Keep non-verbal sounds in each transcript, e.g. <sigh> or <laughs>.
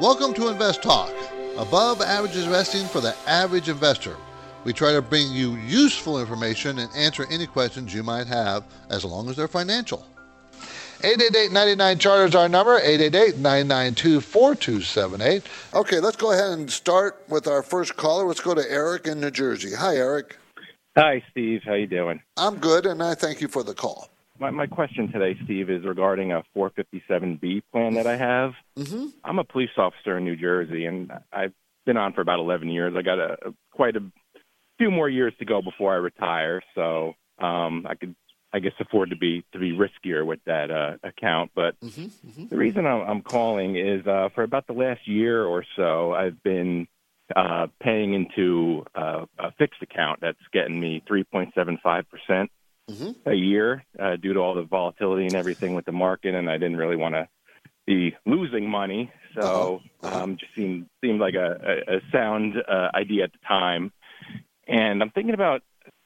Welcome to Invest Talk, above average investing for the average investor. We try to bring you useful information and answer any questions you might have as long as they're financial. 888-99 Charter is our number, 888-992-4278. Okay, let's go ahead and start with our first caller. Let's go to Eric in New Jersey. Hi, Eric. Hi, Steve. How you doing? I'm good, and I thank you for the call. My, my question today, Steve, is regarding a 457B plan that I have. Mm-hmm. I'm a police officer in New Jersey, and I've been on for about 11 years. I got a, a quite a few more years to go before I retire, so um, I could, I guess, afford to be to be riskier with that uh, account. But Mm-hmm. Mm-hmm. the reason I'm, I'm calling is uh, for about the last year or so, I've been uh, paying into uh, a fixed account that's getting me 3.75 percent Mhm. a year uh, due to all the volatility and everything with the market, and I didn't really want to be losing money, so Uh-huh. Uh-huh. um, just seemed seemed like a, a, a sound uh, idea at the time. And I'm thinking about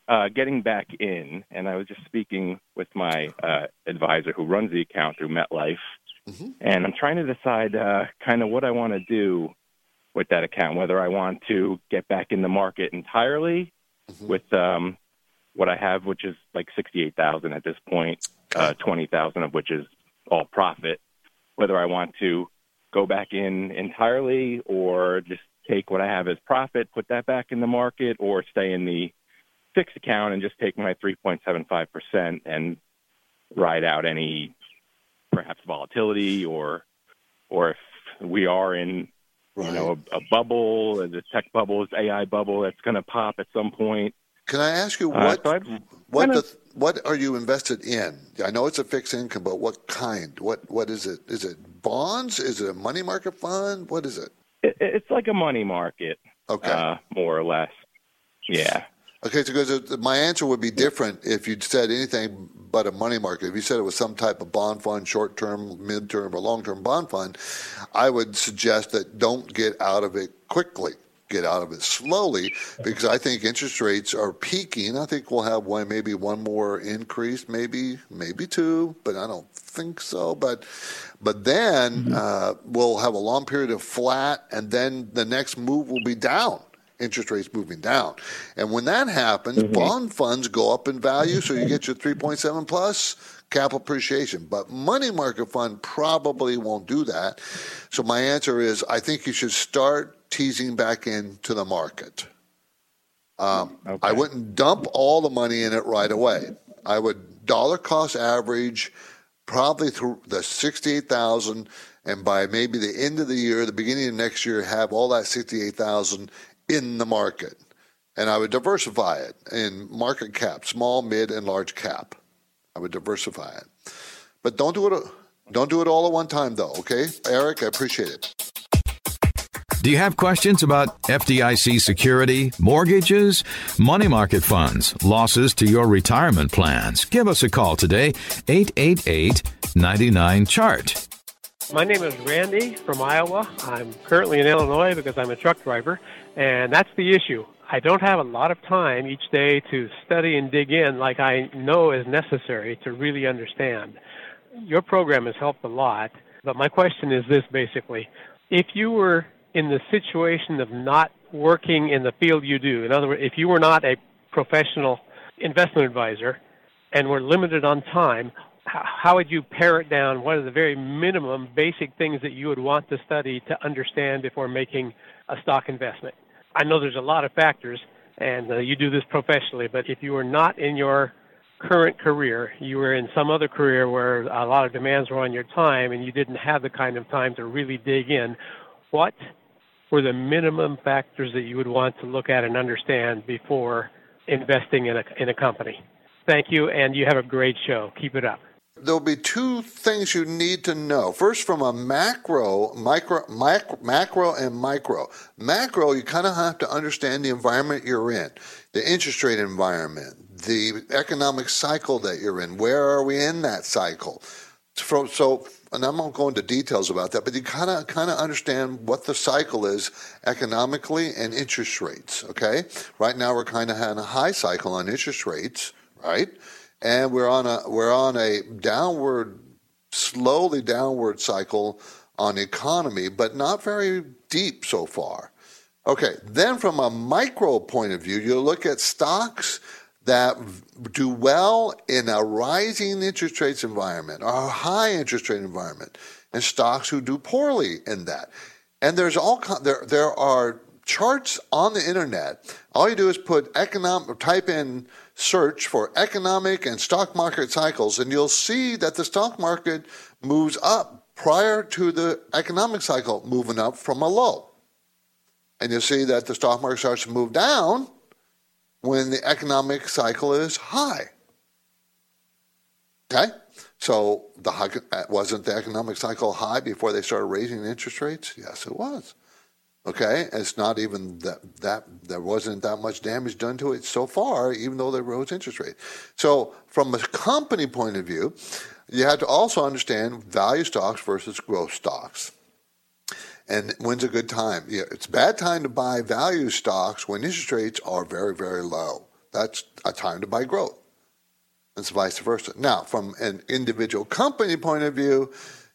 uh, getting back in, and I was just speaking with my uh, advisor who runs the account through MetLife, Mhm. and I'm trying to decide uh, kind of what I want to do with that account, whether I want to get back in the market entirely Mhm. with um, what I have, which is like sixty-eight thousand at this point, uh, twenty thousand of which is all profit. Whether I want to go back in entirely or just take what I have as profit, put that back in the market, or stay in the fixed account and just take my three point seven five percent and ride out any perhaps volatility or or if we are in Right. you know a, a bubble, the tech bubble AI bubble that's going to pop at some point. Can I ask you Uh, what so what kinda- the, what are you invested in? I know it's a fixed income, but what kind? What what is it? Is it bonds? Is it a money market fund? What is it? It, it's like a money market, Okay. uh, more or less. Yeah. Okay, so because my answer would be different if you'd said anything but a money market. If you said it was some type of bond fund, short term, mid term, or long term bond fund, I would suggest that don't get out of it quickly. Get out of it slowly because I think interest rates are peaking. I think we'll have one, maybe one more increase, maybe, maybe two, but I don't think so. But, but then mm-hmm. uh, we'll have a long period of flat, and then the next move will be down interest rates moving down. And when that happens, mm-hmm. bond funds go up in value, so you mm-hmm. get your 3.7 plus capital appreciation. But money market fund probably won't do that. So my answer is I think you should start teasing back into the market. Um, Okay. I wouldn't dump all the money in it right away. I would dollar cost average probably through the 68,000 and by maybe the end of the year, the beginning of next year have all that 68,000 in the market. And I would diversify it in market cap, small, mid, and large cap. I would diversify it. But don't do it don't do it all at one time though, okay? Eric, I appreciate it. Do you have questions about FDIC security, mortgages, money market funds, losses to your retirement plans? Give us a call today, 888 99 Chart. My name is Randy from Iowa. I'm currently in Illinois because I'm a truck driver, and that's the issue. I don't have a lot of time each day to study and dig in like I know is necessary to really understand. Your program has helped a lot, but my question is this basically. If you were in the situation of not working in the field you do, in other words, if you were not a professional investment advisor and were limited on time, how would you pare it down? What are the very minimum basic things that you would want to study to understand before making a stock investment? I know there's a lot of factors, and uh, you do this professionally, but if you were not in your current career, you were in some other career where a lot of demands were on your time and you didn't have the kind of time to really dig in, what were the minimum factors that you would want to look at and understand before investing in a, in a company? Thank you, and you have a great show. Keep it up. There'll be two things you need to know. First, from a macro, micro, micro macro, and micro. Macro, you kind of have to understand the environment you're in, the interest rate environment, the economic cycle that you're in. Where are we in that cycle? So, so and I'm not going into details about that, but you kind of kind of understand what the cycle is economically and interest rates. Okay, right now we're kind of on a high cycle on interest rates, right? And we're on a we're on a downward, slowly downward cycle on economy, but not very deep so far. Okay, then from a micro point of view, you look at stocks that do well in a rising interest rates environment or a high interest rate environment, and stocks who do poorly in that. And there's all there there are charts on the internet. All you do is put economic type in search for economic and stock market cycles, and you'll see that the stock market moves up prior to the economic cycle moving up from a low. And you'll see that the stock market starts to move down when the economic cycle is high. Okay? So the wasn't the economic cycle high before they started raising interest rates? Yes, it was. Okay, it's not even that that there wasn't that much damage done to it so far, even though they rose interest rates. So from a company point of view, you have to also understand value stocks versus growth stocks. And when's a good time? Yeah, it's a bad time to buy value stocks when interest rates are very, very low. That's a time to buy growth. It's vice versa. Now, from an individual company point of view,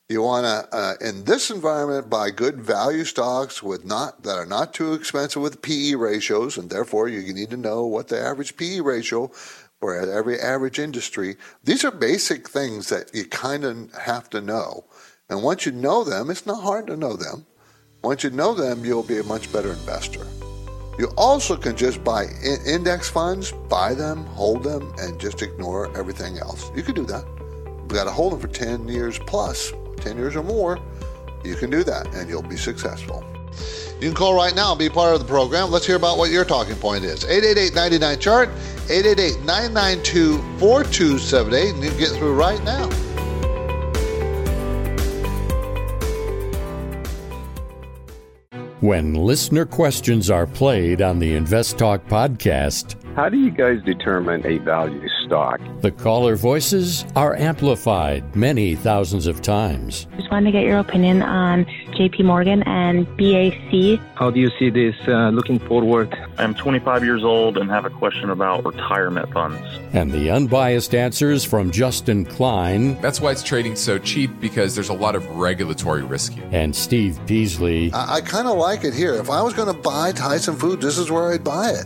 you want to, uh, in this environment, buy good value stocks with not that are not too expensive with PE ratios, and therefore you need to know what the average PE ratio for every average industry. These are basic things that you kind of have to know, and once you know them, it's not hard to know them. Once you know them, you'll be a much better investor. You also can just buy index funds, buy them, hold them, and just ignore everything else. You can do that. You've got to hold them for 10 years plus, 10 years or more. You can do that and you'll be successful. You can call right now and be part of the program. Let's hear about what your talking point is. 888 99 chart, 888 992 4278, and you can get through right now. When listener questions are played on the Invest Talk podcast, how do you guys determine a value stock? The caller voices are amplified many thousands of times. Just wanted to get your opinion on JP Morgan and BAC. How do you see this uh, looking forward? I'm 25 years old and have a question about retirement funds. And the unbiased answers from Justin Klein. That's why it's trading so cheap because there's a lot of regulatory risk here. And Steve Peasley. I, I kind of like it here. If I was going to buy Tyson Foods, this is where I'd buy it.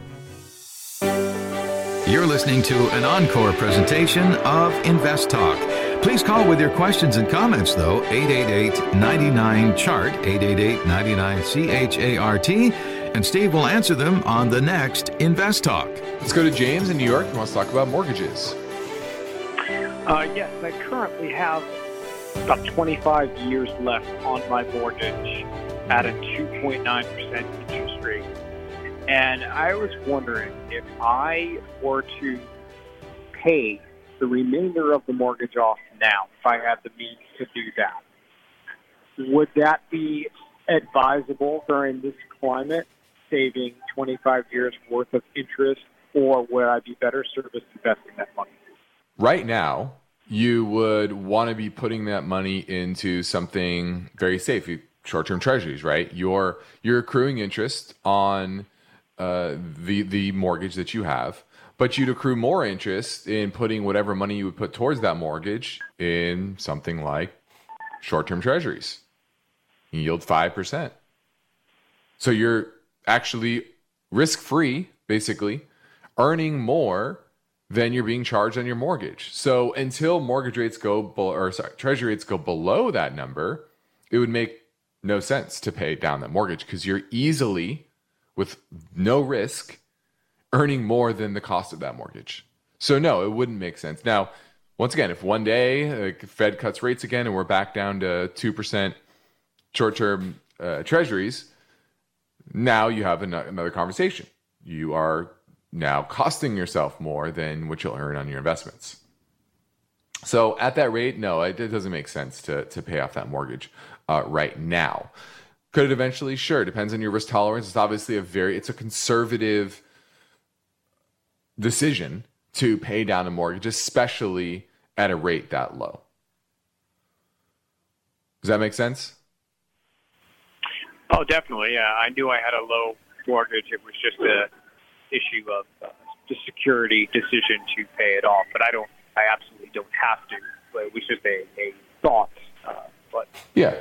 You're listening to an encore presentation of Invest Talk. Please call with your questions and comments, though, 888 99 Chart, 888 99 CHART, and Steve will answer them on the next Invest Talk. Let's go to James in New York who wants to talk about mortgages. Uh, yes, I currently have about 25 years left on my mortgage at a 2.9% interest rate. And I was wondering if I were to pay the remainder of the mortgage off now, if I had the means to do that, would that be advisable during this climate, saving 25 years worth of interest, or would I be better serviced investing that money? Right now, you would want to be putting that money into something very safe. Short-term treasuries, right? You're you're accruing interest on uh, the the mortgage that you have, but you'd accrue more interest in putting whatever money you would put towards that mortgage in something like short-term treasuries. You yield five percent, so you're actually risk-free, basically, earning more than you're being charged on your mortgage. So until mortgage rates go or sorry, treasury rates go below that number, it would make no sense to pay down that mortgage because you're easily with no risk earning more than the cost of that mortgage. So no, it wouldn't make sense. Now, once again, if one day like, Fed cuts rates again and we're back down to 2% short-term uh, treasuries, now you have an- another conversation. You are now costing yourself more than what you'll earn on your investments. So at that rate, no, it, it doesn't make sense to to pay off that mortgage uh, right now. Could it eventually? Sure. Depends on your risk tolerance. It's obviously a very it's a conservative decision to pay down a mortgage, especially at a rate that low. Does that make sense? Oh, definitely. Yeah, I knew I had a low mortgage. It was just a issue of uh, the security decision to pay it off. But I don't. I absolutely don't have to. But it was just a, a thought. Uh, but Yeah,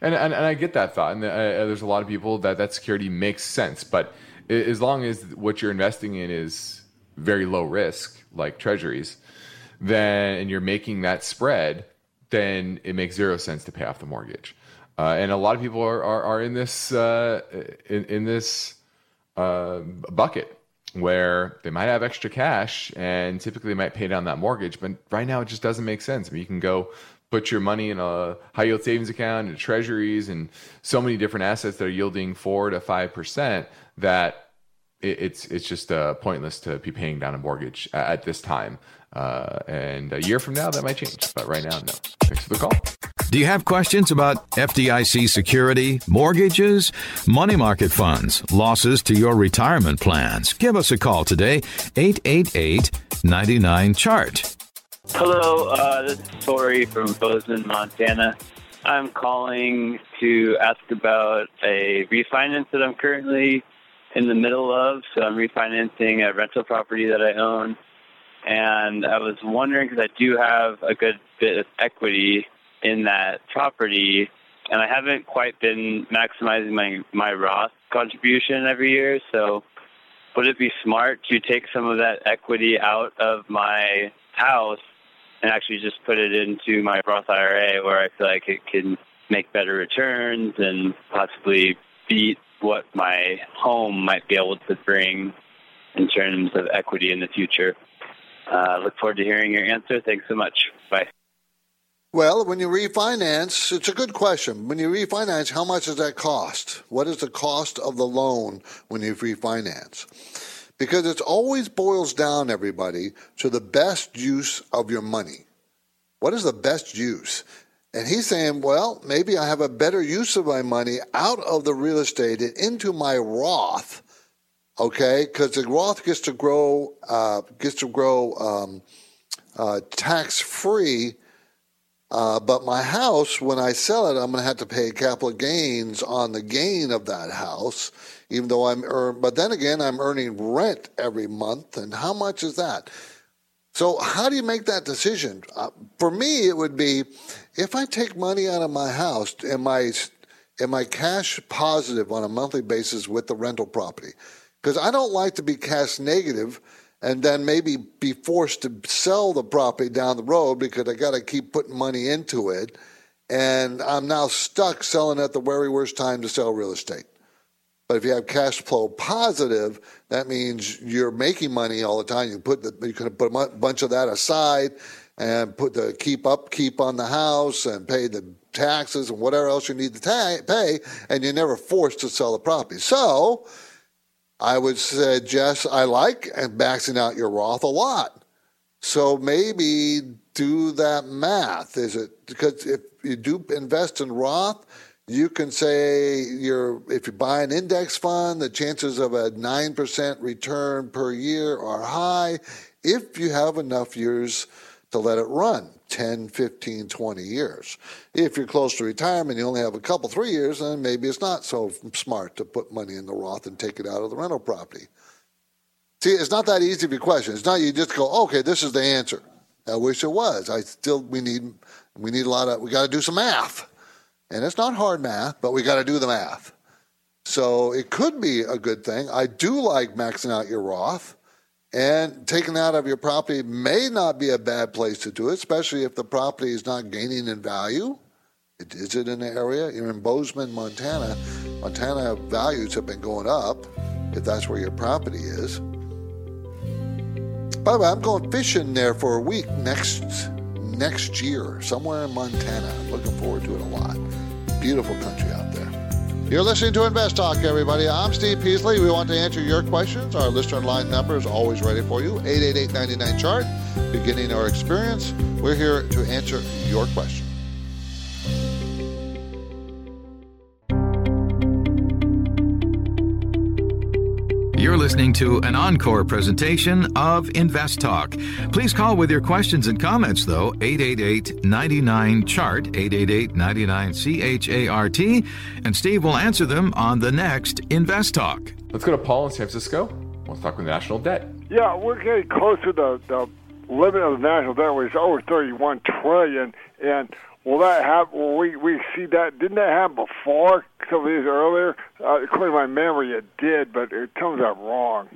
and, and and I get that thought, and uh, there's a lot of people that that security makes sense, but as long as what you're investing in is very low risk, like treasuries, then and you're making that spread, then it makes zero sense to pay off the mortgage. Uh, and a lot of people are are, are in this uh, in, in this uh, bucket where they might have extra cash and typically they might pay down that mortgage, but right now it just doesn't make sense. I mean, you can go put your money in a high yield savings account and treasuries and so many different assets that are yielding four to five percent that it, it's it's just uh, pointless to be paying down a mortgage at, at this time. Uh, and a year from now that might change, but right now, no. Thanks for the call. Do you have questions about FDIC security, mortgages, money market funds, losses to your retirement plans? Give us a call today, 888 99 Chart. Hello, uh, this is Tori from Bozeman, Montana. I'm calling to ask about a refinance that I'm currently in the middle of. So I'm refinancing a rental property that I own. And I was wondering because I do have a good bit of equity in that property, and I haven't quite been maximizing my, my Roth contribution every year. So would it be smart to take some of that equity out of my house and actually just put it into my Roth IRA where I feel like it can make better returns and possibly beat what my home might be able to bring in terms of equity in the future. Uh, look forward to hearing your answer. Thanks so much. Bye. Well, when you refinance, it's a good question. When you refinance, how much does that cost? What is the cost of the loan when you refinance? Because it always boils down, everybody, to the best use of your money. What is the best use? And he's saying, well, maybe I have a better use of my money out of the real estate and into my Roth, okay? Because the Roth gets to grow, uh, gets to grow um, uh, tax free. Uh, but my house, when I sell it, I'm going to have to pay capital gains on the gain of that house, even though I'm earn. But then again, I'm earning rent every month, and how much is that? So how do you make that decision? Uh, for me, it would be if I take money out of my house, am I am I cash positive on a monthly basis with the rental property? Because I don't like to be cash negative and then maybe be forced to sell the property down the road because I got to keep putting money into it, and I'm now stuck selling at the very worst time to sell real estate. But if you have cash flow positive, that means you're making money all the time. You put the, you can put a bunch of that aside and put the keep upkeep on the house and pay the taxes and whatever else you need to ta- pay, and you're never forced to sell the property. So I would suggest I like maxing out your Roth a lot. So maybe do that math. Is it because if you do invest in Roth, you can say you're if you buy an index fund, the chances of a nine percent return per year are high if you have enough years to let it run. 10, 15, 20 years. If you're close to retirement, you only have a couple, three years, then maybe it's not so smart to put money in the Roth and take it out of the rental property. See, it's not that easy of a question. It's not you just go, okay, this is the answer. I wish it was. I still we need we need a lot of we got to do some math, and it's not hard math, but we got to do the math. So it could be a good thing. I do like maxing out your Roth. And taking out of your property may not be a bad place to do it, especially if the property is not gaining in value. It, is it in the area? You're in Bozeman, Montana. Montana values have been going up if that's where your property is. By the way, I'm going fishing there for a week next next year, somewhere in Montana. Looking forward to it a lot. Beautiful country out there. You're listening to Invest Talk, everybody. I'm Steve Peasley. We want to answer your questions. Our listener line number is always ready for you 888 99 chart. Beginning our experience, we're here to answer your question. You're listening to an encore presentation of Invest Talk. Please call with your questions and comments, though, 888 99 Chart, 888 99 CHART, and Steve will answer them on the next Invest Talk. Let's go to Paul in San Francisco. Let's talk with national debt. Yeah, we're getting close to the, the limit of the national debt, which is over 31 trillion. And Will that happen? Will we we see that? Didn't that happen before? Some of these earlier. Uh, according to my memory, it did, but it turns out wrong.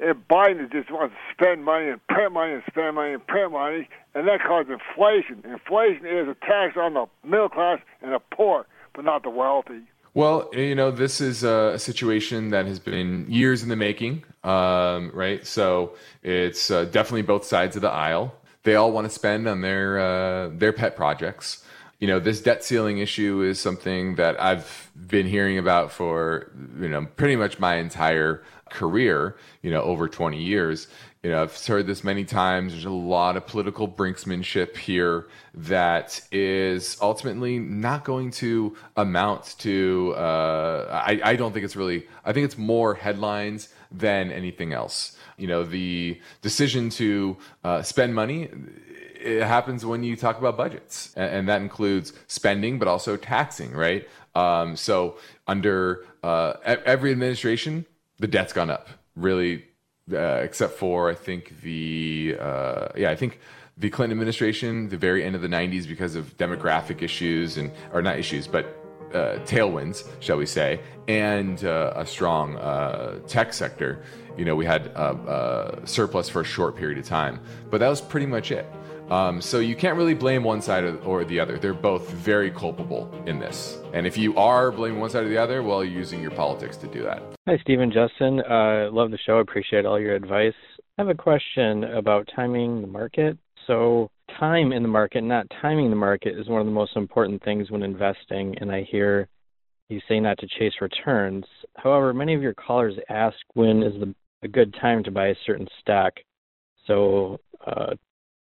And Biden just wants to spend money and print money and spend money and print money, and that causes inflation. Inflation is a tax on the middle class and the poor, but not the wealthy. Well, you know, this is a situation that has been years in the making, um, right? So it's uh, definitely both sides of the aisle. They all want to spend on their uh, their pet projects you know, this debt ceiling issue is something that I've been hearing about for, you know, pretty much my entire career, you know, over 20 years. You know, I've heard this many times. There's a lot of political brinksmanship here that is ultimately not going to amount to. Uh, I, I don't think it's really. I think it's more headlines than anything else. You know, the decision to uh, spend money it happens when you talk about budgets, and, that includes spending, but also taxing, right? Um, so under uh, every administration, the debt's gone up, really, uh, except for I think the uh, yeah, I think the Clinton administration, the very end of the '90s, because of demographic issues and or not issues, but uh, tailwinds, shall we say, and uh, a strong uh, tech sector. You know, we had a, a surplus for a short period of time, but that was pretty much it. Um, so you can't really blame one side or the other. They're both very culpable in this. And if you are blaming one side or the other, well, you're using your politics to do that. Hi, Steve and Justin. Uh, love the show. Appreciate all your advice. I have a question about timing the market. So, time in the market, not timing the market, is one of the most important things when investing. And I hear you say not to chase returns. However, many of your callers ask when is the, a good time to buy a certain stock. So, uh,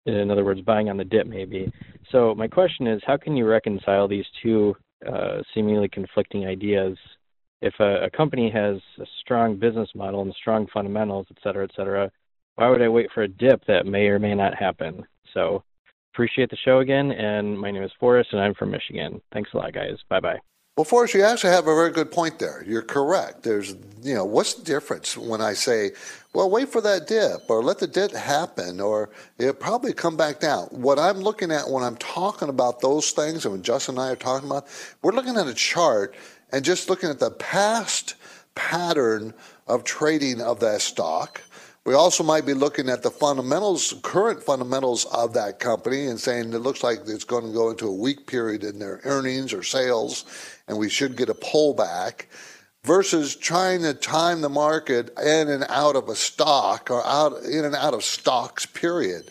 in other words, buying on the dip maybe. So my question is, how can you reconcile these two uh, seemingly conflicting ideas? If a, a, company has a strong business model and strong fundamentals, et cetera, et cetera, why would I wait for a dip that may or may not happen? So appreciate the show again, and my name is Forrest, and I'm from Michigan. Thanks a lot, guys. Bye bye. Well, Forrest, you actually have a very good point there. You're correct. There's, you know, what's the difference when I say, well, wait for that dip or let the dip happen or it'll probably come back down. What I'm looking at when I'm talking about those things and when Justin and I are talking about, we're looking at a chart and just looking at the past pattern of trading of that stock we also might be looking at the fundamentals, current fundamentals of that company, and saying it looks like it's going to go into a weak period in their earnings or sales, and we should get a pullback. Versus trying to time the market in and out of a stock or out in and out of stocks. Period.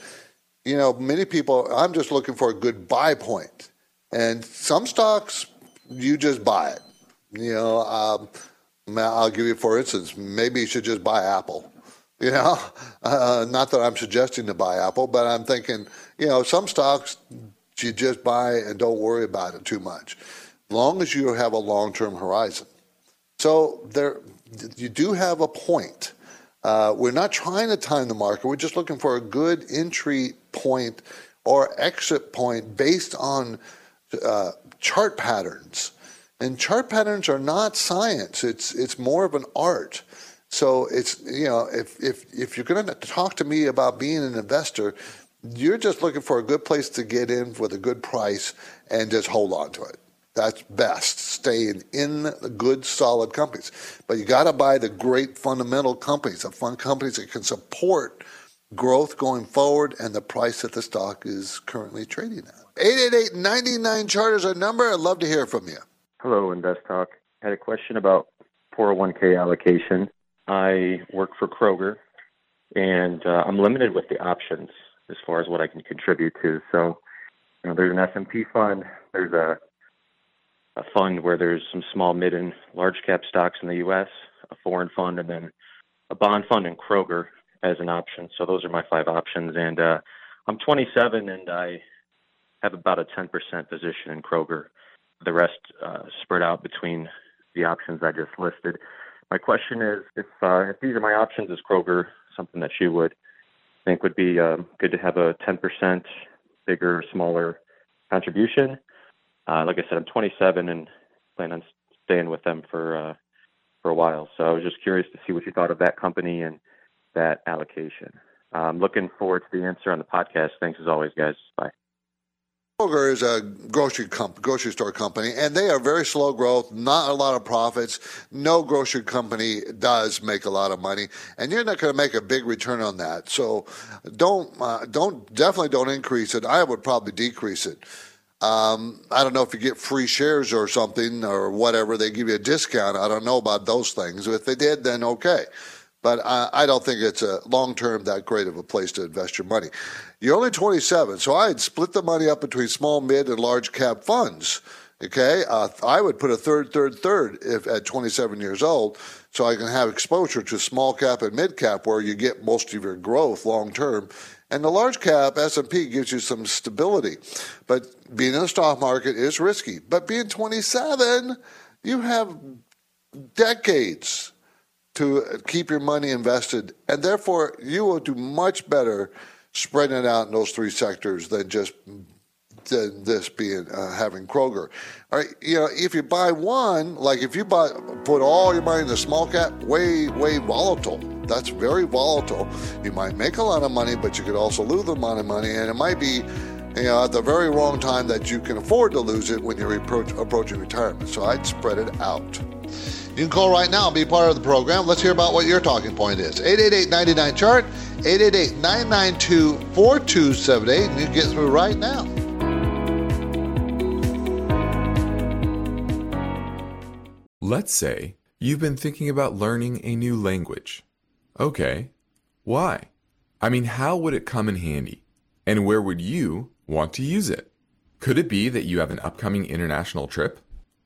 You know, many people. I'm just looking for a good buy point, and some stocks you just buy it. You know, um, I'll give you for instance. Maybe you should just buy Apple <laughs> you know, uh, not that I'm suggesting to buy Apple, but I'm thinking, you know, some stocks you just buy and don't worry about it too much, long as you have a long-term horizon. So there, you do have a point. Uh, we're not trying to time the market. We're just looking for a good entry point or exit point based on uh, chart patterns. And chart patterns are not science. It's it's more of an art. So it's you know if if if you're going to talk to me about being an investor, you're just looking for a good place to get in with a good price and just hold on to it. That's best, staying in the good, solid companies. But you got to buy the great fundamental companies, the fund companies that can support growth going forward and the price that the stock is currently trading at. 888-99 chart is our number. I'd love to hear from you. Hello, Invest Talk. I had a question about 401k allocation. I work for Kroger, and uh, I'm limited with the options as far as what I can contribute to. So, you know, there's an S&P fund, there's a a fund where there's some small, mid, and large cap stocks in the U.S., a foreign fund, and then a bond fund in Kroger as an option. So those are my five options. And uh, I'm 27 and I have about a 10% position in Kroger. The rest uh, spread out between the options I just listed. My question is if, uh, if these are my options, is Kroger something that you would think would be um, good to have a 10% bigger, smaller contribution? uh, like I said, I'm 27 and plan on staying with them for uh, for a while. So I was just curious to see what you thought of that company and that allocation. I'm looking forward to the answer on the podcast. Thanks as always, guys. Bye. Kroger is a grocery comp- grocery store company, and they are very slow growth, not a lot of profits. No grocery company does make a lot of money, and you're not going to make a big return on that. So, don't uh, don't definitely don't increase it. I would probably decrease it. Um, I don't know if you get free shares or something or whatever. They give you a discount. I don't know about those things. If they did, then okay. But I, I don't think it's a long term that great of a place to invest your money. You're only 27, so I'd split the money up between small, mid, and large cap funds. Okay, uh, I would put a third, third, third if at 27 years old, so I can have exposure to small cap and mid cap where you get most of your growth long term, and the large cap S&P gives you some stability. But being in the stock market is risky. But being 27, you have decades to keep your money invested. And therefore, you will do much better spreading it out in those three sectors than just than this being uh, having Kroger. All right, you know, if you buy one, like if you buy put all your money in the small cap, way way volatile. That's very volatile. You might make a lot of money, but you could also lose a lot of money, and it might be. You know, at the very wrong time that you can afford to lose it when you're approach, approaching retirement. So I'd spread it out. You can call right now and be part of the program. Let's hear about what your talking point is. 888 chart 888 992 4278, and you get through right now. Let's say you've been thinking about learning a new language. Okay, why? I mean, how would it come in handy? And where would you want to use it? Could it be that you have an upcoming international trip?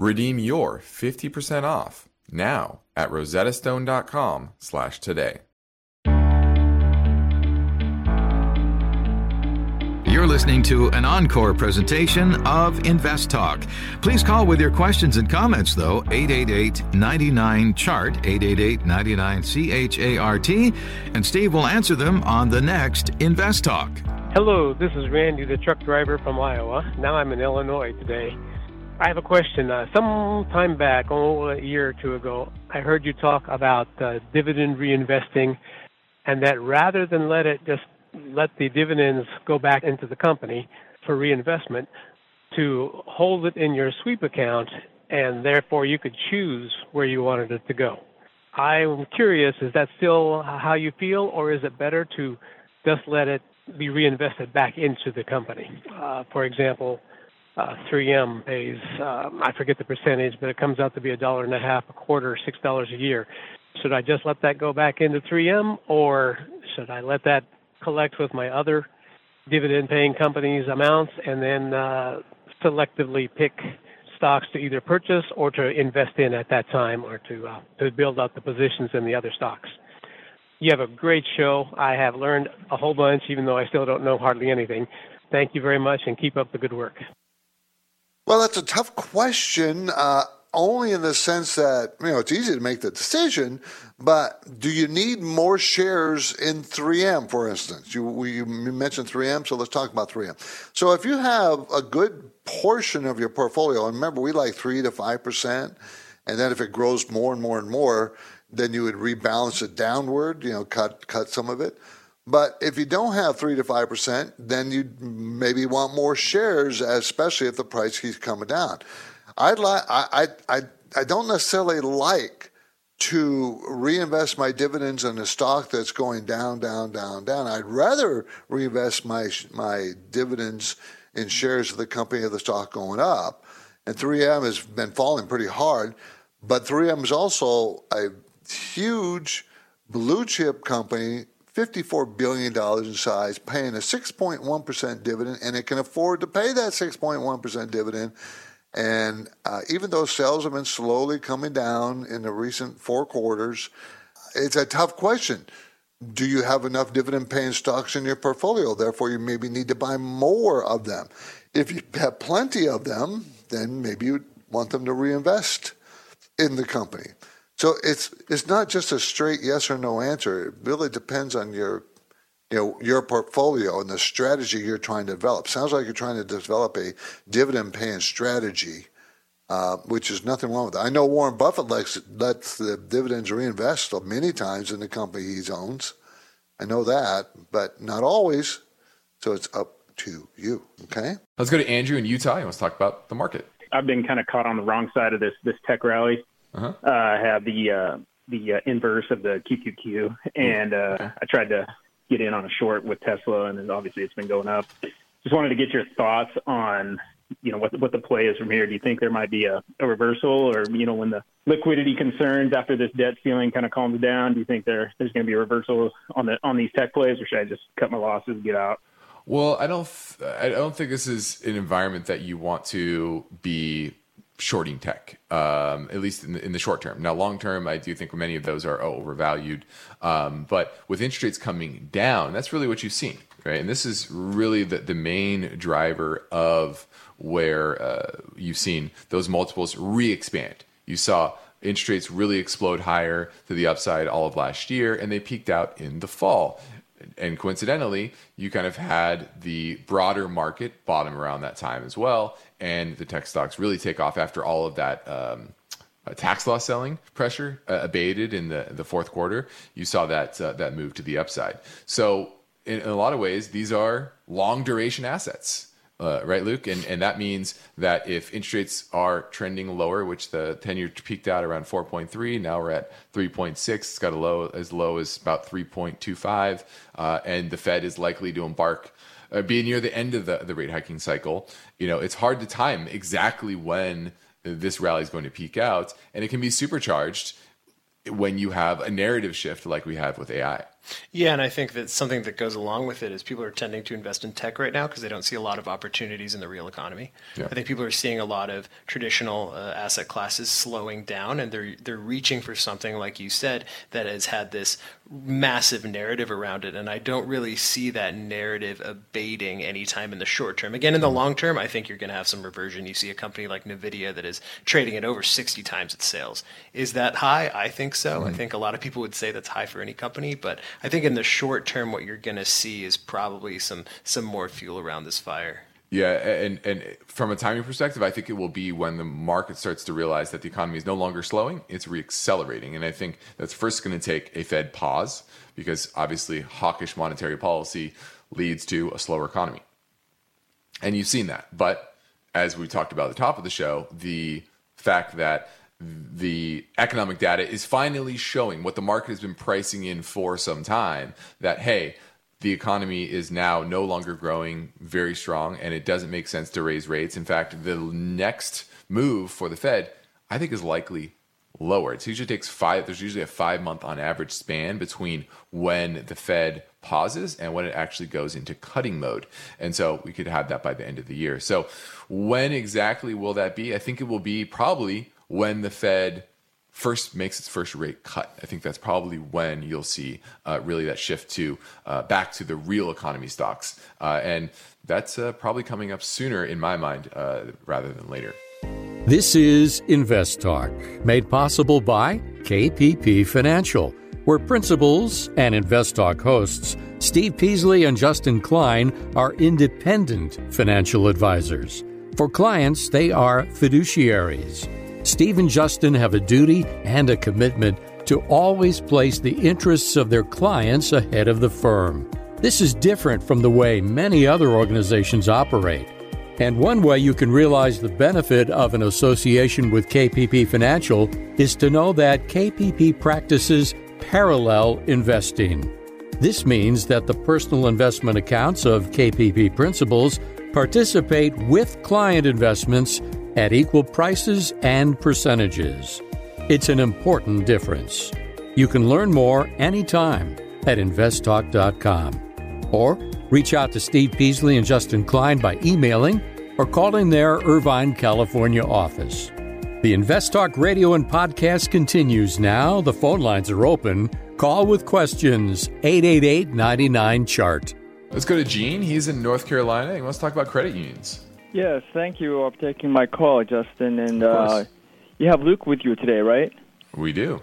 Redeem your 50% off now at rosettastone.com slash today. You're listening to an encore presentation of Invest Talk. Please call with your questions and comments, though, 888 99 Chart, 888 99 C H A R T, and Steve will answer them on the next Invest Talk. Hello, this is Randy, the truck driver from Iowa. Now I'm in Illinois today. I have a question. Uh, some time back, oh, a year or two ago, I heard you talk about uh, dividend reinvesting, and that rather than let it just let the dividends go back into the company for reinvestment, to hold it in your sweep account, and therefore you could choose where you wanted it to go. I'm curious, is that still how you feel, or is it better to just let it be reinvested back into the company? Uh, for example, uh, 3M pays, um, I forget the percentage, but it comes out to be a dollar and a half a quarter, six dollars a year. Should I just let that go back into 3M, or should I let that collect with my other dividend-paying companies' amounts and then uh, selectively pick stocks to either purchase or to invest in at that time, or to uh, to build up the positions in the other stocks? You have a great show. I have learned a whole bunch, even though I still don't know hardly anything. Thank you very much, and keep up the good work. Well, that's a tough question, uh, only in the sense that, you know, it's easy to make the decision, but do you need more shares in 3M, for instance? You, you mentioned 3M, so let's talk about 3M. So if you have a good portion of your portfolio, and remember, we like 3 to 5%, and then if it grows more and more and more, then you would rebalance it downward, you know, cut cut some of it. But if you don't have three to five percent, then you maybe want more shares, especially if the price keeps coming down. I'd like I I I don't necessarily like to reinvest my dividends in a stock that's going down, down, down, down. I'd rather reinvest my my dividends in shares of the company of the stock going up. And 3M has been falling pretty hard, but 3M is also a huge blue chip company $54 billion in size, paying a 6.1% dividend, and it can afford to pay that 6.1% dividend. And uh, even though sales have been slowly coming down in the recent four quarters, it's a tough question. Do you have enough dividend paying stocks in your portfolio? Therefore, you maybe need to buy more of them. If you have plenty of them, then maybe you want them to reinvest in the company. So it's it's not just a straight yes or no answer. It really depends on your you know your portfolio and the strategy you're trying to develop. Sounds like you're trying to develop a dividend paying strategy, uh, which is nothing wrong with that. I know Warren Buffett lets lets the dividends reinvest many times in the company he owns. I know that, but not always. So it's up to you. Okay. Let's go to Andrew in Utah. He wants to talk about the market. I've been kind of caught on the wrong side of this this tech rally. Uh-huh. Uh, I have the uh, the uh, inverse of the QQQ, and uh, okay. I tried to get in on a short with Tesla, and then obviously it's been going up. Just wanted to get your thoughts on you know what what the play is from here. Do you think there might be a, a reversal, or you know when the liquidity concerns after this debt ceiling kind of calms down? Do you think there there's going to be a reversal on the on these tech plays, or should I just cut my losses and get out? Well, I don't. I don't think this is an environment that you want to be shorting tech, um, at least in the, in the, short term. Now, long term, I do think many of those are overvalued. Um, but with interest rates coming down, that's really what you've seen, right? And this is really the, the main driver of where uh, you've seen those multiples re expand. You saw interest rates really explode higher to the upside all of last year, and they peaked out in the fall and coincidentally, you kind of had the broader market bottom around that time as well, and the tech stocks really take off after all of that um, uh, tax loss selling pressure uh, abated in the the fourth quarter. You saw that uh, that move to the upside. So in, in, a lot of ways, these are long duration assets. Uh, right, Luke, and and that means that if interest rates are trending lower, which the ten year peaked out around four point three, now we're at three point six. It's got a low as low as about three point two five, uh, and the Fed is likely to embark uh, be near the end of the, the rate hiking cycle, you know, it's hard to time exactly when this rally is going to peak out. And it can be supercharged when you have a narrative shift like we have with AI. Yeah, and I think that something that goes along with it is people are tending to invest in tech right now because they don't see a lot of opportunities in the real economy. Yeah. I think people are seeing a lot of traditional uh, asset classes slowing down, and they're they're reaching for something like you said that has had this massive narrative around it, and I don't really see that narrative abating anytime in the short term. Again, in the long term, I think you're going to have some reversion. You see a company like Nvidia that is trading at over 60 times its sales. Is that high? I think so. I Mhm. think a lot of people would say that's high for any company, but I think in the short term, what you're going to see is probably some some more fuel around this fire. Yeah, and and from a timing perspective, I think it will be when the market starts to realize that the economy is no longer slowing; it's reaccelerating. And I think that's first going to take a Fed pause because obviously hawkish monetary policy leads to a slower economy, and you've seen that. But as we talked about at the top of the show, the fact that the economic data is finally showing what the market has been pricing in for some time that hey the economy is now no longer growing very strong and it doesn't make sense to raise rates. In fact the next move for the fed i think is likely lower. It usually takes five there's usually a five month on average span between when the fed pauses and when it actually goes into cutting mode. And so we could have that by the end of the year. So when exactly will that be? I think it will be probably when the fed first makes its first rate cut. I think that's probably when you'll see uh, really that shift to uh, back to the real economy stocks, uh, and that's uh, probably coming up sooner in my mind uh, rather than later. This is Invest Talk, made possible by KPP Financial, where principals and Invest Talk hosts Steve Peasley and Justin Klein are independent financial advisors. For clients, they are fiduciaries. Steve and Justin have a duty and a commitment to always place the interests of their clients ahead of the firm. This is different from the way many other organizations operate. And one way you can realize the benefit of an association with KPP Financial is to know that KPP practices parallel investing. This means that the personal investment accounts of KPP principals participate with client investments at equal prices and percentages. It's an important difference. You can learn more anytime at investtalk.com or reach out to Steve Peasley and Justin Klein by emailing or calling their Irvine, California office. The Invest Talk radio and podcast continues now. The phone lines are open. Call with questions 888 99 Chart. Let's go to Gene. He's in North Carolina. He wants to talk about credit unions. Yes, thank you for taking my call, Justin. And uh, you have Luke with you today, right? We do.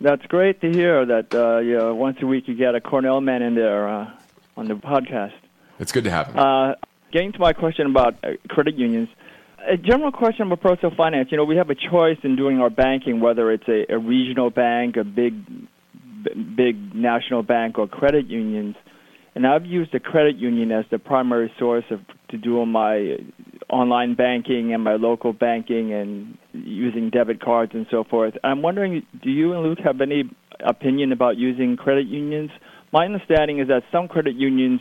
That's great to hear that uh, you know, once a week you get a Cornell man in there uh, on the podcast. It's good to have him. Uh, getting to my question about uh, credit unions, a general question about personal finance. You know, we have a choice in doing our banking, whether it's a, a regional bank, a big, big national bank, or credit unions. And I've used the credit union as the primary source of to do my online banking and my local banking and using debit cards and so forth. I'm wondering, do you and Luke have any opinion about using credit unions? My understanding is that some credit unions,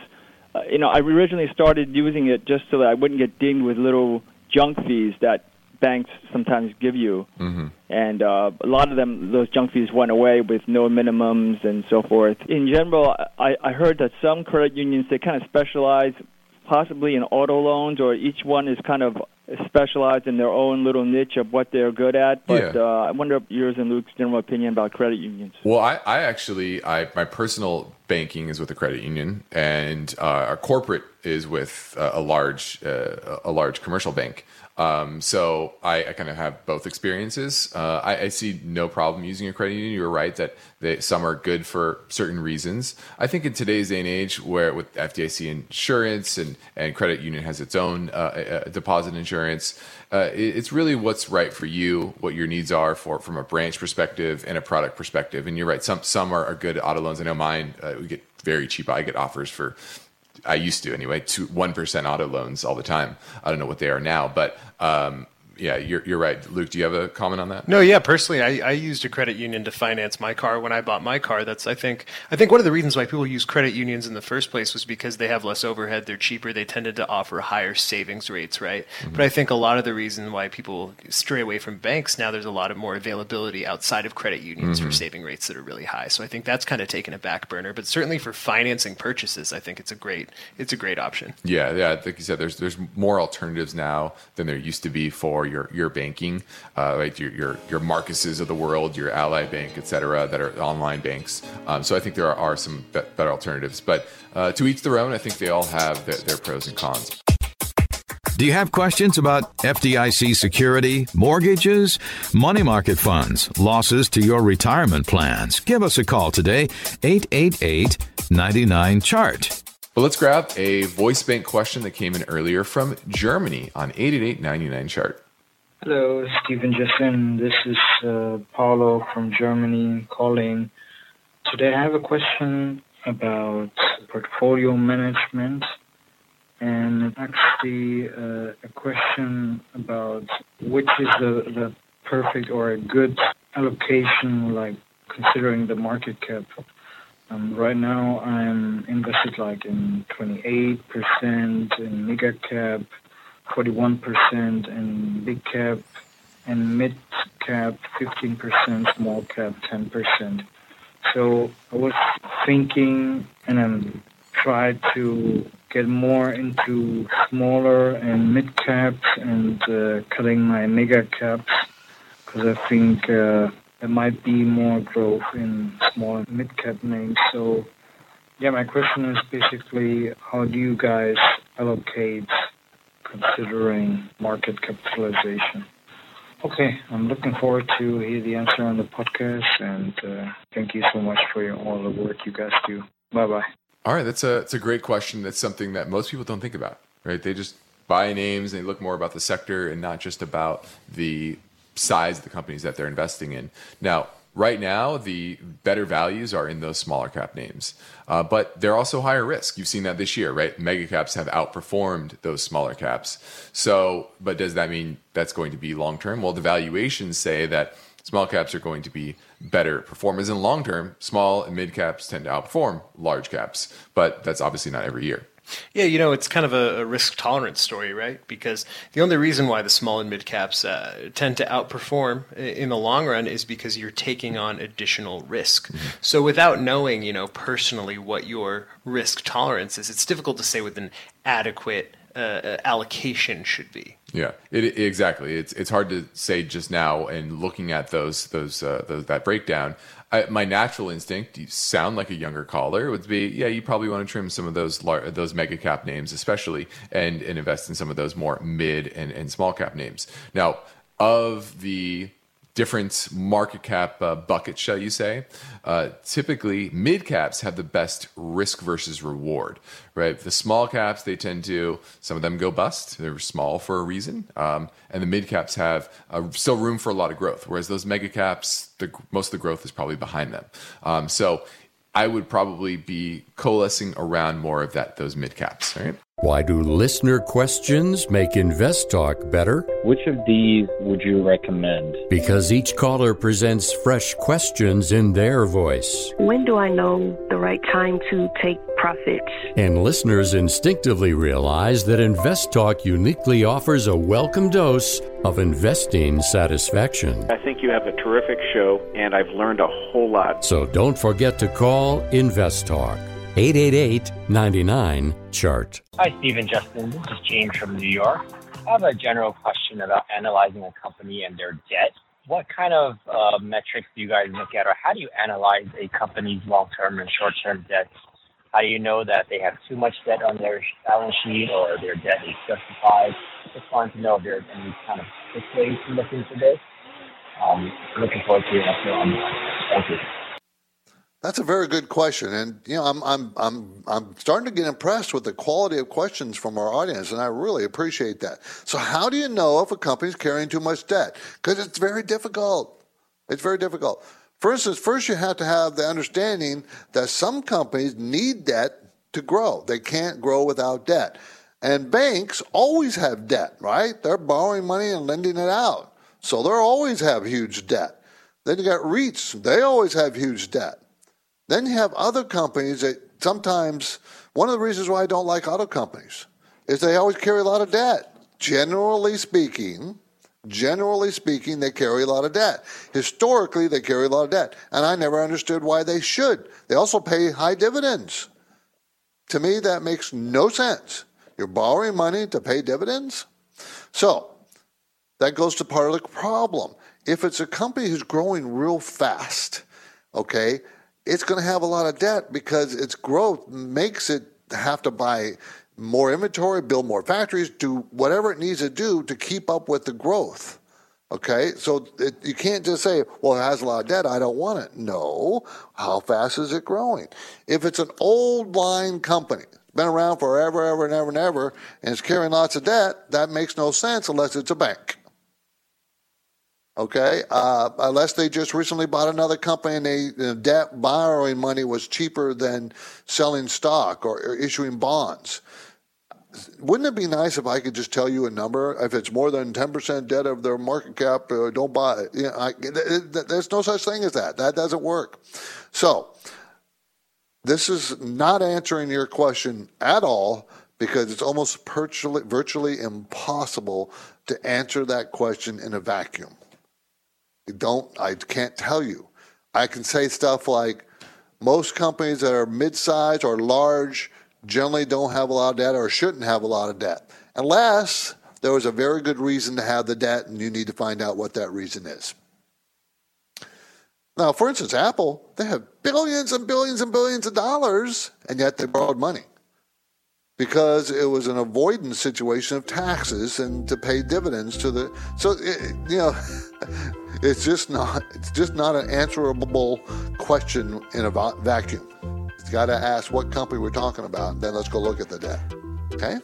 uh, you know, I originally started using it just so that I wouldn't get dinged with little junk fees that banks sometimes give you. Mm-hmm. And uh, a lot of them, those junk fees went away with no minimums and so forth. In general, I, I heard that some credit unions, they kind of specialize possibly in auto loans, or each one is kind of specialized in their own little niche of what they're good at. But Yeah. uh, I wonder if yours and Luke's general opinion about credit unions. Well, I, I actually, I my personal banking is with a credit union, and uh, our corporate is with uh, a large uh, a large commercial bank. Um, so I, I kind of have both experiences. Uh, I, I see no problem using a credit union. You're right that they, some are good for certain reasons. I think in today's day and age, where with FDIC insurance and, and credit union has its own uh, uh, deposit insurance, uh, it, it's really what's right for you, what your needs are for from a branch perspective and a product perspective. And you're right, some some are, are good auto loans. I know mine uh, we get very cheap. I get offers for I used to anyway, two one percent auto loans all the time. I don't know what they are now, but um, yeah, you're you're right, Luke. Do you have a comment on that? No, yeah. Personally, I, I used a credit union to finance my car when I bought my car. That's I think I think one of the reasons why people use credit unions in the first place was because they have less overhead, they're cheaper, they tended to offer higher savings rates, right? Mm-hmm. But I think a lot of the reason why people stray away from banks now, there's a lot of more availability outside of credit unions mm-hmm. for saving rates that are really high. So I think that's kind of taken a back burner. But certainly for financing purchases, I think it's a great it's a great option. Yeah, yeah. Like you said, there's there's more alternatives now than there used to be for your your banking, uh, right? Your, your your Marcuses of the world, your Ally Bank, et cetera, that are online banks. Um, so I think there are, are some be- better alternatives. But uh, to each their own. I think they all have their, their pros and cons. Do you have questions about FDIC security, mortgages, money market funds, losses to your retirement plans? Give us a call today, 888 99 Chart. Well, let's grab a voice bank question that came in earlier from Germany on 888 99 Chart. Hello, Steve and Justin. This is uh, Paulo from Germany calling. Today I have a question about portfolio management and actually uh, a question about which is the, the perfect or a good allocation, like considering the market cap. Um, right now, I'm invested like in 28% in mega cap, 41% in big cap, and mid cap 15%, small cap 10%. So I was thinking, and I'm trying to get more into smaller and mid caps and uh, cutting my mega caps because I think uh, there might be more growth in small and mid cap names. So, yeah, my question is basically how do you guys allocate considering market capitalization? Okay, I'm looking forward to hear the answer on the podcast, and uh, thank you so much for your, all the work you guys do. Bye bye. All right, that's a it's a great question. That's something that most people don't think about, right? They just buy names and they look more about the sector and not just about the size of the companies that they're investing in. Now, right now the better values are in those smaller cap names. Uh, but they're also higher risk. You've seen that this year right? Mega caps have outperformed those smaller caps. So but does that mean that's going to be long term well the valuations say that small caps are going to be better performers in long term small and mid caps tend to outperform large caps but that's obviously not every year yeah, you know, it's kind of a, a, risk tolerance story, right? Because the only reason why the small and mid caps uh, tend to outperform in the long run is because you're taking on additional risk. Mm-hmm. So without knowing, you know, personally what your risk tolerance is, it's difficult to say with an adequate uh, uh allocation should be. Yeah, it, it, exactly. It's it's hard to say just now and looking at those those, uh, those that breakdown. I, my natural instinct, you sound like a younger caller, would be, yeah, you probably want to trim some of those lar- those mega cap names, especially, and and invest in some of those more mid and, and small cap names. Now, of the different market cap uh, buckets, shall you say. Uh, typically, mid caps have the best risk versus reward, right? The small caps, they tend to, some of them go bust. They're small for a reason. Um, and the mid caps have uh, still room for a lot of growth, whereas those mega caps, the, most of the growth is probably behind them. Um, so I would probably be coalescing around more of that, those mid caps, right? Why do listener questions make Invest Talk better? Which of these would you recommend? Because each caller presents fresh questions in their voice. When do I know the right time to take profits? And listeners instinctively realize that Invest Talk uniquely offers a welcome dose of investing satisfaction. I think you have a terrific show, and I've learned a whole lot. So don't forget to call Invest Talk. 888 99 Chart. Hi, Steve and Justin. This is James from New York. I have a general question about analyzing a company and their debt. What kind of uh, metrics do you guys look at, or how do you analyze a company's long term and short term debts? How do you know that they have too much debt on their balance sheet or their debt is justified? Just wanted to know if there's any kind of quick ways to look into this. Um, looking forward to your answer on that. Thank you. That's a very good question, and you know, I'm I'm I'm I'm starting to get impressed with the quality of questions from our audience, and I really appreciate that. So, how do you know if a company's carrying too much debt? Because it's very difficult. It's very difficult. For instance, first you have to have the understanding that some companies need debt to grow. They can't grow without debt. And banks always have debt, right? They're borrowing money and lending it out. So they'll always have huge debt. Then you got REITs, they always have huge debt. Then you have other companies that sometimes, one of the reasons why I don't like auto companies is they always carry a lot of debt. Generally speaking, generally speaking, they carry a lot of debt. Historically, they carry a lot of debt. And I never understood why they should. They also pay high dividends. To me, that makes no sense. You're borrowing money to pay dividends? So, that goes to part of the problem. If it's a company who's growing real fast, okay, it's going to have a lot of debt because its growth makes it have to buy more inventory, build more factories, do whatever it needs to do to keep up with the growth. Okay, so it, you can't just say, well, it has a lot of debt, I don't want it. No, how fast is it growing? If it's an old line company, it's been around forever, ever, and ever, and ever, and it's carrying lots of debt, that makes no sense unless it's a bank. Okay, uh, unless they just recently bought another company and they the debt borrowing money was cheaper than selling stock or, or issuing bonds wouldn't it be nice if I could just tell you a number? If it's more than 10% debt of their market cap, uh, don't buy it. You know, I, there's no such thing as that. That doesn't work. So, this is not answering your question at all because it's almost virtually, virtually impossible to answer that question in a vacuum. Don't, I can't tell you. I can say stuff like most companies that are mid sized or large generally don't have a lot of debt or shouldn't have a lot of debt, unless there was a very good reason to have the debt and you need to find out what that reason is. Now, for instance, Apple, they have billions and billions and billions of dollars, and yet they borrowed money because it was an avoidance situation of taxes and to pay dividends to the. So, it, you know, <laughs> it's just not it's just not an answerable question in a vacuum. You got to ask what company we're talking about. Then let's go look at the debt. Okay?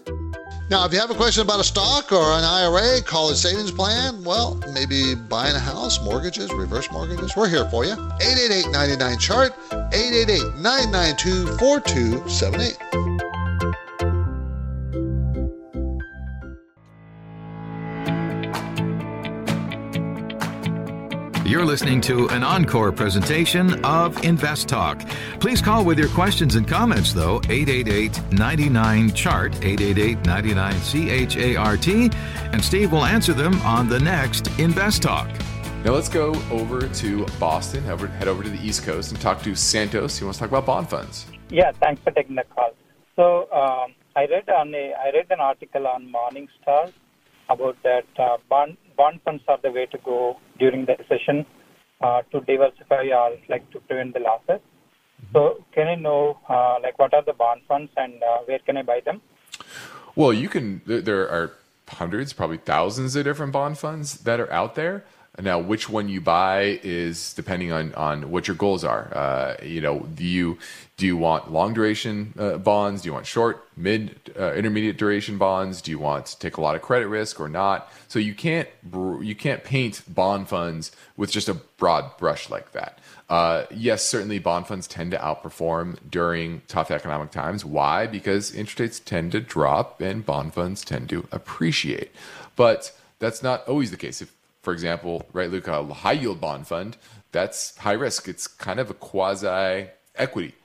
Now, if you have a question about a stock or an IRA, college savings plan, well, maybe buying a house, mortgages, reverse mortgages, we're here for you. 888 99 chart, 888 992 4278. You're listening to an encore presentation of Invest Talk. Please call with your questions and comments, though, 888 99 Chart, 888 99 CHART, and Steve will answer them on the next Invest Talk. Now let's go over to Boston, head over to the East Coast, and talk to Santos. He wants to talk about bond funds. Yeah, thanks for taking the call. So um, I read on a, I read an article on Morningstar about that uh, bond bond funds are the way to go during the recession uh, to diversify or like to prevent the losses. So can I know uh, like what are the bond funds and uh, where can I buy them? Well, you can. There are hundreds, probably thousands of different bond funds that are out there. Now, which one you buy is depending on on what your goals are. Uh, you know, do you do you want long duration uh, bonds? Do you want short, mid, uh, intermediate duration bonds? Do you want to take a lot of credit risk or not? So you can't you can't paint bond funds with just a broad brush like that. Uh, yes, certainly bond funds tend to outperform during tough economic times. Why? Because interest rates tend to drop and bond funds tend to appreciate. But that's not always the case. If for example, right, Luke, a high yield bond fund, that's high risk. It's kind of a quasi equity,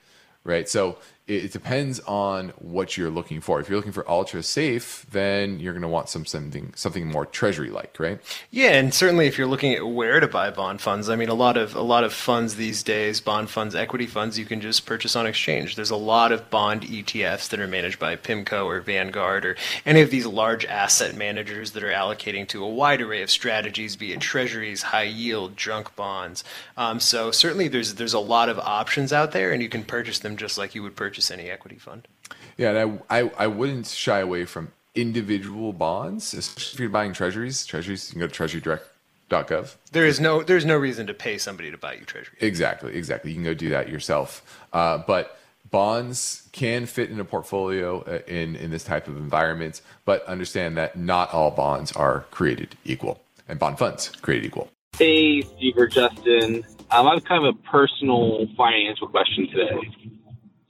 right? So it, depends on what you're looking for. If you're looking for ultra safe, then you're going to want some something something more treasury like, right? Yeah, and certainly if you're looking at where to buy bond funds, I mean a lot of a lot of funds these days, bond funds, equity funds, you can just purchase on exchange. There's a lot of bond ETFs that are managed by PIMCO or Vanguard or any of these large asset managers that are allocating to a wide array of strategies, be it treasuries, high yield, junk bonds. Um, so certainly there's there's a lot of options out there, and you can purchase them just like you would purchase purchase any equity fund. Yeah, and I, I, I wouldn't shy away from individual bonds, especially if you're buying treasuries. Treasuries, you can go to treasurydirect.gov. There is no there's no reason to pay somebody to buy you treasury. Exactly, exactly. You can go do that yourself. Uh, but bonds can fit in a portfolio uh, in in this type of environment, but understand that not all bonds are created equal, and bond funds created equal. Hey, Steve or Justin. Um, I have kind of a personal financial question today.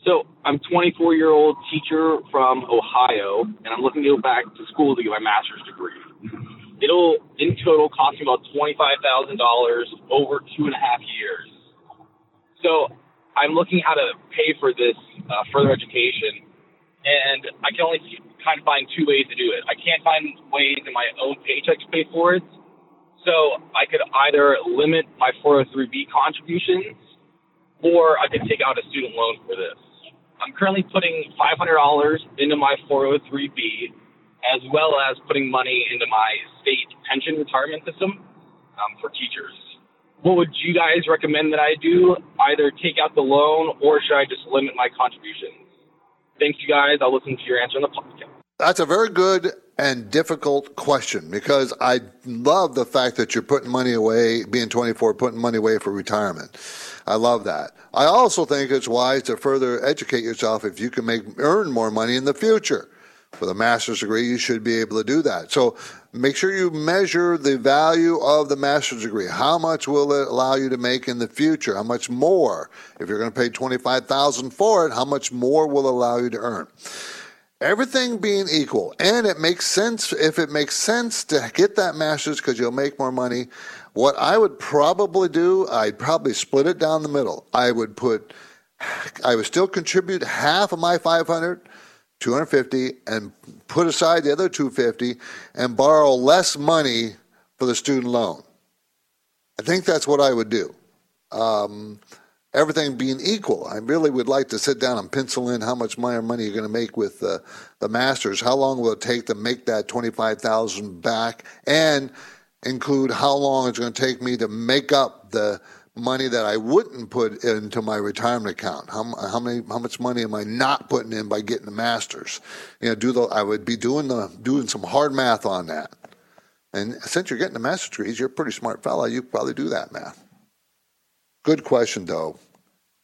So I'm 24 year old teacher from Ohio, and I'm looking to go back to school to get my master's degree. It'll in total cost me about twenty five thousand dollars over two and a half years. So I'm looking how to pay for this uh, further education, and I can only kind of find two ways to do it. I can't find ways in my own paycheck to pay for it. So I could either limit my 403b contributions, or I could take out a student loan for this. I'm currently putting $500 into my 403b, as well as putting money into my state pension retirement system um, for teachers. What would you guys recommend that I do? Either take out the loan, or should I just limit my contributions? Thanks, you guys. I'll listen to your answer on the podcast. That's a very good and difficult question because I love the fact that you're putting money away, being 24, putting money away for retirement. I love that. I also think it's wise to further educate yourself if you can make earn more money in the future. With a master's degree, you should be able to do that. So make sure you measure the value of the master's degree. How much will it allow you to make in the future? How much more? If you're going to pay 25000 for it, how much more will it allow you to earn? Everything being equal, and it makes sense if it makes sense to get that master's because you'll make more money. What I would probably do, I'd probably split it down the middle. I would put, I would still contribute half of my 500, 250, and put aside the other 250 and borrow less money for the student loan. I think that's what I would do. Um, everything being equal, I really would like to sit down and pencil in how much money money you're going to make with uh, the masters. How long will it take to make that twenty-five thousand back, and include how long it's going to take me to make up the money that I wouldn't put into my retirement account. How, how many how much money am I not putting in by getting the masters? You know, do the I would be doing the doing some hard math on that. And since you're getting the master's degrees, you're a pretty smart fella. You probably do that math. Good question, though.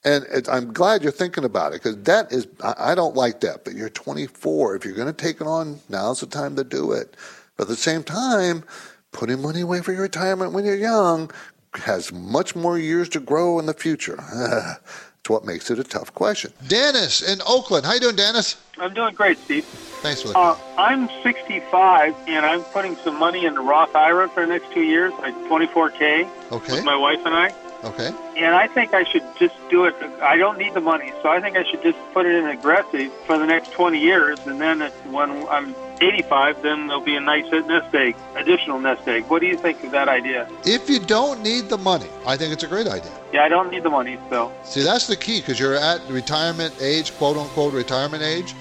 And it, I'm glad you're thinking about it because debt is, I, I don't like debt, but you're 24. If you're going to take it on, now's the time to do it. But at the same time, putting money away for your retirement when you're young has much more years to grow in the future. <laughs> It's what makes it a tough question. Dennis in Oakland. How you doing, Dennis? I'm doing great, Steve. Thanks for the Uh, I'm 65, and I'm putting some money in the Roth IRA for the next two years, like 24K, Okay. with my wife and I. Okay. And I think I should just do it. I don't need the money, so I think I should just put it in aggressive for the next 20 years, and then it, when I'm 85, then there'll be a nice nest egg, additional nest egg. What do you think of that idea? If you don't need the money, I think it's a great idea. Yeah, I don't need the money, so. See, that's the key because you're at retirement age, quote unquote retirement age.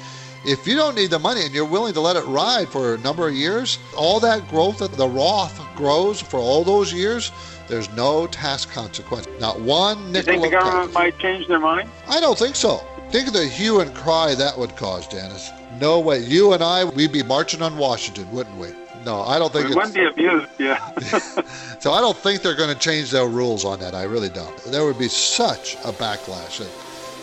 If you don't need the money and you're willing to let it ride for a number of years, all that growth that the Roth grows for all those years, there's no tax consequence. Not one nickel. You think the government might change their mind? I don't think so. Think of the hue and cry that would cause, Dennis. No way. You and I, we'd be marching on Washington, wouldn't we? No, I don't think it's, wouldn't be abused, yeah. <laughs> <laughs> so I don't think they're going to change their rules on that. I really don't. There would be such a backlash that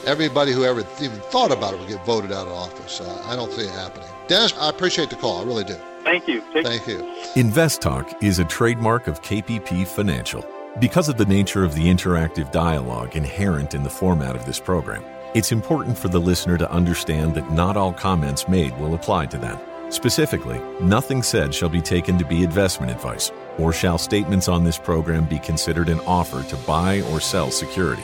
everybody who ever even thought about it would get voted out of office. Uh, I don't see it happening. Dennis, I appreciate the call. I really do. Thank you. Take- Thank you. Invest Talk is a trademark of KPP Financial. Because of the nature of the interactive dialogue inherent in the format of this program, it's important for the listener to understand that not all comments made will apply to them. Specifically, nothing said shall be taken to be investment advice, or shall statements on this program be considered an offer to buy or sell security.